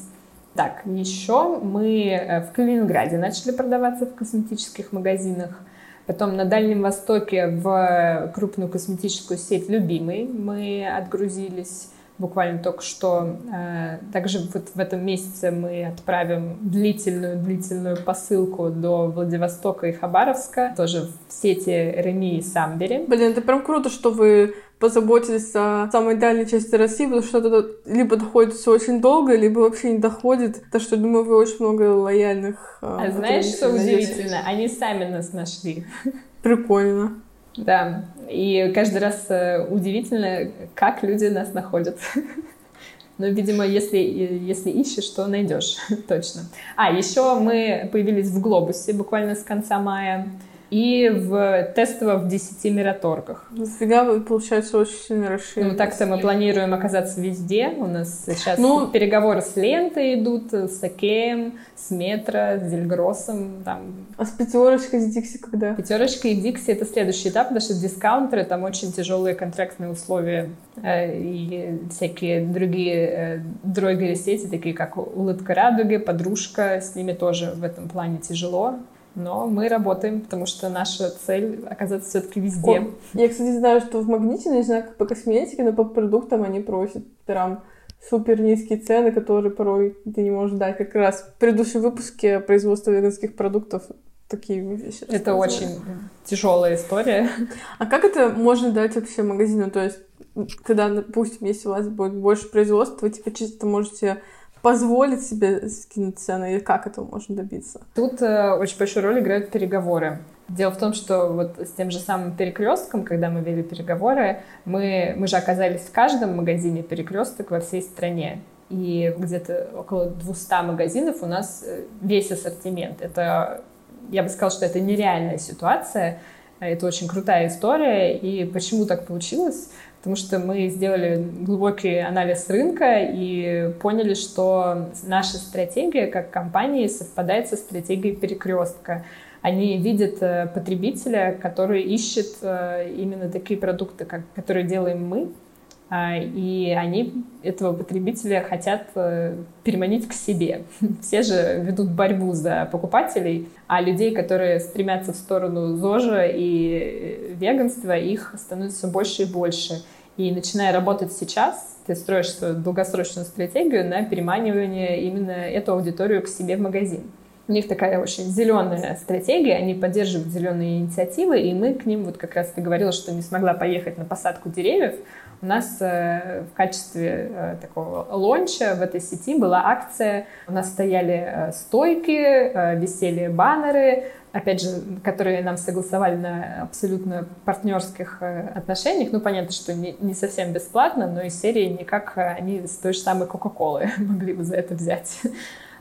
Так, еще мы э, в Калининграде начали продаваться в косметических магазинах. Потом на Дальнем Востоке в крупную косметическую сеть «Любимый» мы отгрузились буквально только что. Э, также вот в этом месяце мы отправим длительную-длительную посылку до Владивостока и Хабаровска, тоже в сети Реми и Самбери. Блин, это прям круто, что вы позаботились о самой дальней части России, потому что это либо доходит все очень долго, либо вообще не доходит. Так что, думаю, вы очень много лояльных... Э, а знаешь, что удивительно? Они сами нас нашли. Прикольно. Да, и каждый раз э, удивительно, как люди нас находят. Но, видимо, если, если ищешь, то найдешь, [laughs] точно. А, еще мы появились в Глобусе буквально с конца мая. И в тестово в 10 мираторгах. Нафига вы, получается, очень сильно расширили. Ну, так-то мы планируем оказаться везде. У нас сейчас ну, переговоры с лентой идут, с Океем, с Метро, с Дельгроссом. Там. А с пятерочкой, с Дикси когда? Пятерочка и Дикси — это следующий этап, потому что дискаунтеры, там очень тяжелые контрактные условия э, и всякие другие э, дройгери сети, такие как Улыбка Радуги, Подружка, с ними тоже в этом плане тяжело. Но мы работаем, потому что наша цель оказаться все-таки везде. О, я, кстати, знаю, что в Магните, не знаю, как по косметике, но по продуктам они просят прям супер низкие цены, которые порой ты не можешь дать. Как раз в предыдущем выпуске производства веганских продуктов такие вещи. Это очень тяжелая история. А как это можно дать вообще магазину? То есть, когда, допустим, если у вас будет больше производства, вы типа чисто можете позволить себе скинуть цены, и как этого можно добиться? Тут э, очень большую роль играют переговоры. Дело в том, что вот с тем же самым перекрестком, когда мы вели переговоры, мы, мы же оказались в каждом магазине перекресток во всей стране. И где-то около 200 магазинов у нас э, весь ассортимент. Это, я бы сказала, что это нереальная ситуация. Это очень крутая история. И почему так получилось? Потому что мы сделали глубокий анализ рынка и поняли, что наша стратегия как компании совпадает со стратегией перекрестка. Они видят э, потребителя, который ищет э, именно такие продукты, как, которые делаем мы, а, и они этого потребителя хотят э, переманить к себе. [laughs] Все же ведут борьбу за покупателей, а людей, которые стремятся в сторону ЗОЖа и веганства, их становится больше и больше. И начиная работать сейчас, ты строишь свою долгосрочную стратегию на переманивание именно эту аудиторию к себе в магазин. У них такая очень зеленая стратегия, они поддерживают зеленые инициативы, и мы к ним, вот как раз ты говорила, что не смогла поехать на посадку деревьев, у нас э, в качестве э, такого лонча в этой сети была акция. У нас стояли э, стойки, висели баннеры, опять же, которые нам согласовали на абсолютно партнерских э, отношениях. Ну, понятно, что не, не совсем бесплатно, но из серии никак они с той же самой Кока-Колы [laughs] могли бы за это взять.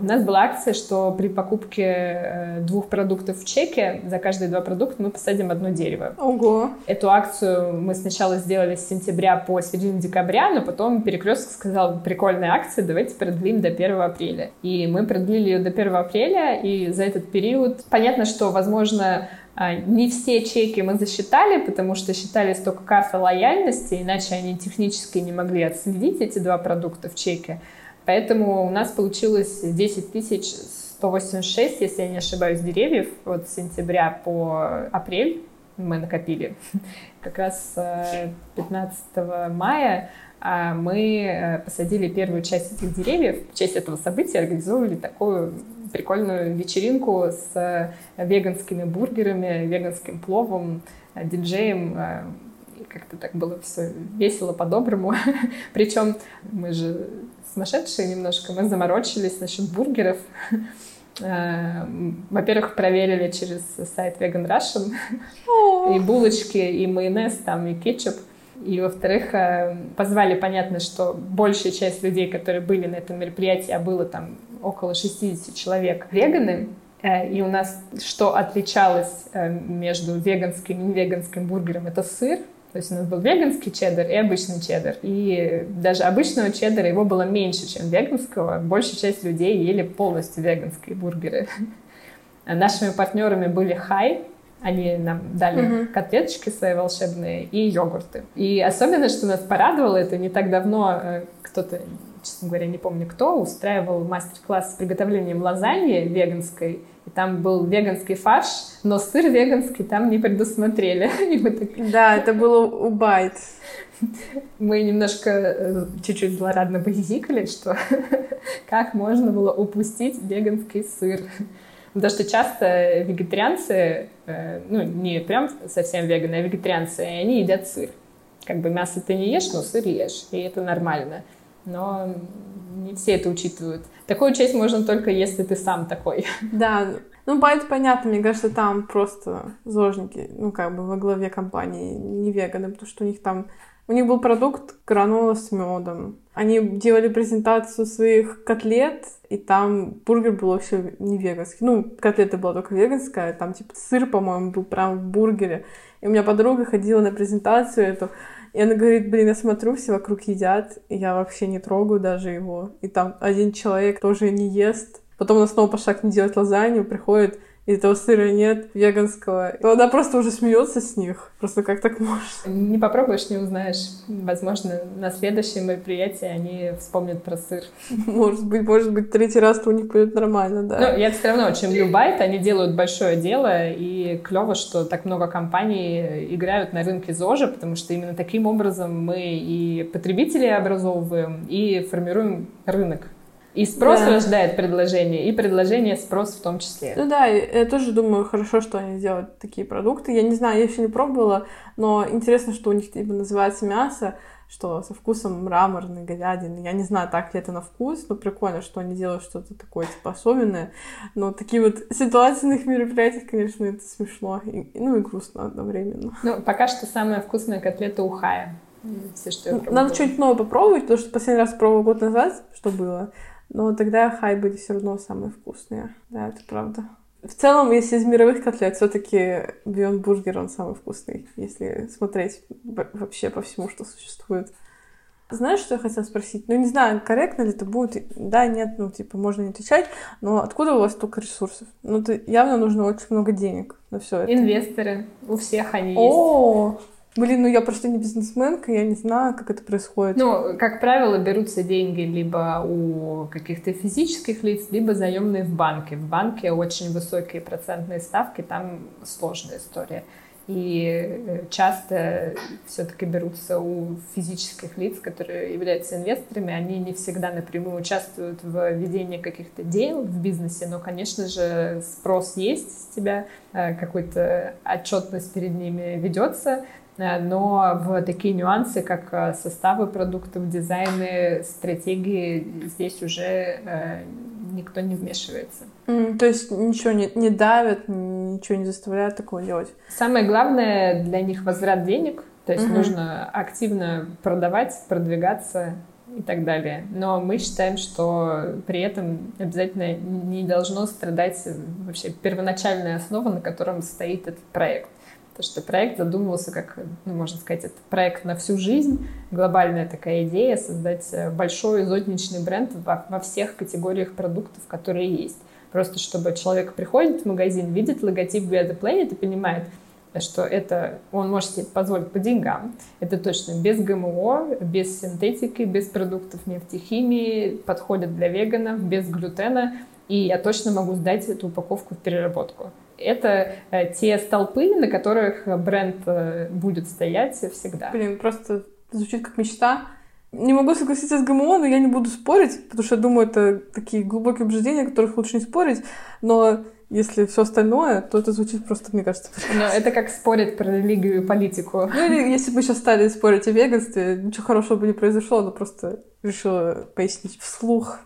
У нас была акция, что при покупке э, двух продуктов в чеке за каждые два продукта мы посадим одно дерево. Ого! Эту акцию мы сначала сделали с сентября по середину декабря, но потом Перекресток сказал, прикольная акция, давайте продлим до 1 апреля. И мы продлили ее до 1 апреля, и за этот период понятно, что, возможно, а, не все чеки мы засчитали, потому что считались только карта лояльности, иначе они технически не могли отследить эти два продукта в чеке. Поэтому у нас получилось 10 тысяч 186, если я не ошибаюсь, деревьев от сентября по апрель мы накопили. [laughs] Как раз 15 э, мая а, мы э, посадили первую часть этих деревьев. В честь этого события организовывали такую прикольную вечеринку с э, веганскими бургерами, веганским пловом, диджеем. Как-то так было все весело, по-доброму. [laughs] Причем мы же сумасшедшие немножко. Мы заморочились насчет бургеров. Э, во-первых, проверили через сайт Vegan Russian и булочки, и майонез, там, и кетчуп. И, во-вторых, э, позвали, понятно, что большая часть людей, которые были на этом мероприятии, а было там около 60 человек, веганы, э, и у нас что отличалось между веганским и невеганским бургером, это сыр. То есть у нас был веганский чеддер и обычный чеддер. И даже обычного чеддера его было меньше, чем веганского. Большая часть людей ели полностью веганские бургеры. [laughs] Нашими партнерами были Хай, они нам дали uh-huh. котлеточки свои волшебные и йогурты. И особенно, что нас порадовало, это не так давно э, кто-то, честно говоря, не помню кто, устраивал мастер-класс с приготовлением лазаньи веганской. И там был веганский фарш, но сыр веганский там не предусмотрели. [laughs] Так... Да, это было у Байт. [laughs] Мы немножко э, чуть-чуть злорадно поязикали, что [laughs] как можно было упустить веганский сыр. Потому что часто вегетарианцы, э, ну, не прям совсем веганы, а вегетарианцы, они едят сыр. Как бы мясо ты не ешь, но сыр ешь, и это нормально. Но не все это учитывают. Такую честь можно только, если ты сам такой. Да, Ну, Байт, понятно, мне кажется, там просто зожники, ну, как бы во главе компании, не веганы, потому что у них там... У них был продукт гранула с медом. Они делали презентацию своих котлет, и там бургер был вообще не веганский. Ну, котлета была только веганская, там, типа, сыр, по-моему, был прям в бургере. И у меня подруга ходила на презентацию эту, и она говорит, блин, я смотрю, все вокруг едят, и я вообще не трогаю даже его. И там один человек тоже не ест. Потом она снова пошла к ней делать лазанью, приходит, и этого сыра нет веганского. То она просто уже смеется с них. Просто как так можно? Не попробуешь, не узнаешь. Возможно, на следующем мероприятии они вспомнят про сыр. [laughs] Может быть, может быть, третий раз-то у них будет нормально, да. Ну, я все равно очень люблю Байт. Они делают большое дело, и клево, что так много компаний играют на рынке ЗОЖа, потому что именно таким образом мы и потребителей образовываем, и формируем рынок. И спрос да. рождает предложение, и предложение спрос в том числе. Ну да, я тоже думаю, хорошо, что они делают такие продукты. Я не знаю, я еще не пробовала, но интересно, что у них типа называется мясо, что со вкусом мраморной говядины. Я не знаю, так ли это на вкус, но прикольно, что они делают что-то такое, типа, особенное. Но такие вот [laughs] ситуации на их мероприятиях, конечно, это смешно. И, ну и грустно одновременно. Ну, пока что самая вкусная котлета ухая. Все, что я Надо что-нибудь новое попробовать, потому что последний раз пробовала год назад, что было. Но тогда хай были все равно самые вкусные. Да, это правда. В целом, если из мировых котлет, все-таки Beyond Burger он самый вкусный, если смотреть вообще по всему, что существует. Знаешь, что я хотела спросить? Ну, не знаю, корректно ли это будет. Да, нет, ну, типа, можно не отвечать. Но откуда у вас столько ресурсов? Ну, это явно нужно очень много денег на все это. Инвесторы. У всех они О, есть. Блин, ну я просто не бизнесменка, я не знаю, как это происходит. Ну, как правило, берутся деньги либо у каких-то физических лиц, либо заемные в банке. В банке очень высокие процентные ставки, там сложная история. И э, часто все-таки берутся у физических лиц, которые являются инвесторами, они не всегда напрямую участвуют в ведении каких-то дел в бизнесе, но, конечно же, спрос есть с тебя, э, какой-то отчетность перед ними ведется, но в такие нюансы, как э, составы продуктов, дизайны, стратегии, здесь уже э, никто не вмешивается. Mm, то есть ничего не, не давят, ничего не заставляют такого делать? Самое главное для них возврат денег, то есть mm-hmm. нужно активно продавать, продвигаться и так далее. Но мы считаем, что при этом обязательно не должно страдать вообще первоначальная основа, на котором стоит этот проект. То, что проект задумывался как, ну, можно сказать, это проект на всю жизнь, глобальная такая идея создать э, большой зодничный бренд во, во всех категориях продуктов, которые есть. Просто чтобы человек приходит в магазин, видит логотип We Are The Planet и понимает, что это он может себе позволить по деньгам. Это точно без ГМО, без синтетики, без продуктов нефтехимии, подходит для веганов, без глютена. И я точно могу сдать эту упаковку в переработку это э, те столпы, на которых бренд э, будет стоять всегда. Блин, просто звучит как мечта. Не могу согласиться с ГМО, но я не буду спорить, потому что я думаю, это такие глубокие убеждения, о которых лучше не спорить. Но если все остальное, то это звучит просто, мне кажется, Но это как спорить про религию и политику. Ну, или если бы сейчас стали спорить о веганстве, ничего хорошего бы не произошло, но просто решила пояснить вслух.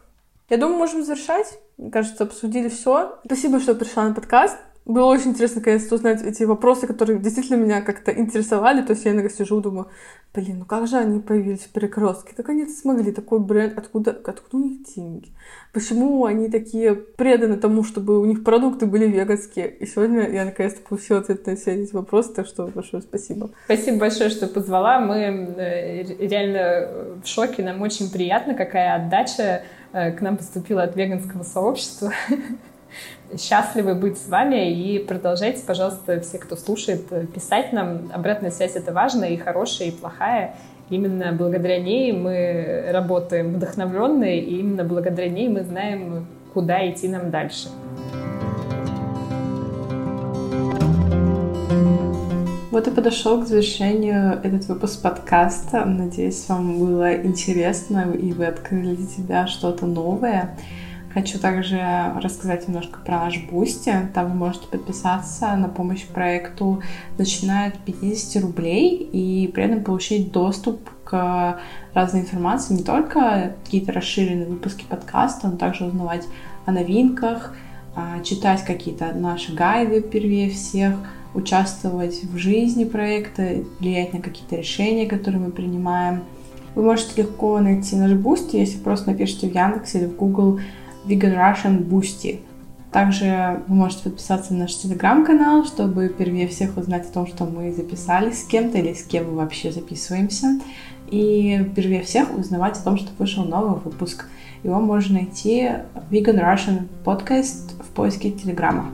Я думаю, можем завершать. Мне кажется, обсудили все. Спасибо, что пришла на подкаст. Было очень интересно, наконец-то, узнать эти вопросы, которые действительно меня как-то интересовали. То есть я иногда сижу, думаю, блин, ну как же они появились в перекрестке? Так они смогли, такой бренд, откуда, откуда у них деньги? Почему они такие преданы тому, чтобы у них продукты были веганские? И сегодня я наконец-то получила ответ на все эти вопросы, так что большое спасибо. Спасибо большое, что позвала. Мы э, реально в шоке, нам очень приятно, какая отдача э, к нам поступила от веганского сообщества. [laughs] счастливы быть с вами и продолжайте, пожалуйста, все, кто слушает, писать нам. Обратная связь — это важно, и хорошая, и плохая. Именно благодаря ней мы работаем вдохновленные, и именно благодаря ней мы знаем, куда идти нам дальше. Вот и подошел к завершению этот выпуск подкаста. Надеюсь, вам было интересно, и вы открыли для себя что-то новое. Хочу также рассказать немножко про наш Boosty. Там вы можете подписаться на помощь проекту, начиная от 50 рублей, и при этом получить доступ к разной информации, не только какие-то расширенные выпуски подкаста, но также узнавать о новинках, а, читать какие-то наши гайды первее всех, участвовать в жизни проекта, влиять на какие-то решения, которые мы принимаем. Вы можете легко найти наш Boosty, если просто напишите в Яндексе или в Google Vegan Russian Boosty. Также вы можете подписаться на наш телеграм-канал, чтобы первее всех узнать о том, что мы записались с кем-то или с кем мы вообще записываемся. И первее всех узнавать о том, что вышел новый выпуск. Его можно найти Vegan Russian Podcast в поиске Телеграма.